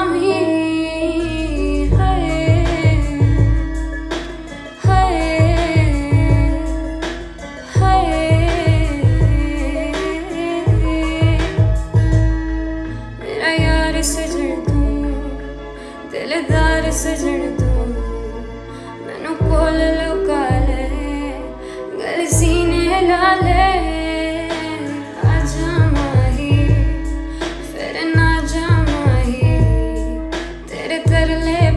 ਵੀ ਹਾਏ ਹਾਏ ਹਾਏ। ਮੇਰਾ ਯਾਰ ਸਜਣ ਤੂੰ ਦਿਲਦਾਰ ਸਜਣ तेरे तरले